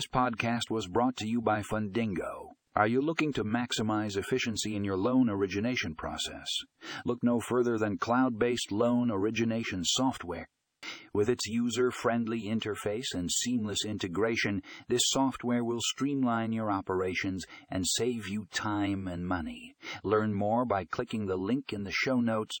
This podcast was brought to you by Fundingo. Are you looking to maximize efficiency in your loan origination process? Look no further than cloud based loan origination software. With its user friendly interface and seamless integration, this software will streamline your operations and save you time and money. Learn more by clicking the link in the show notes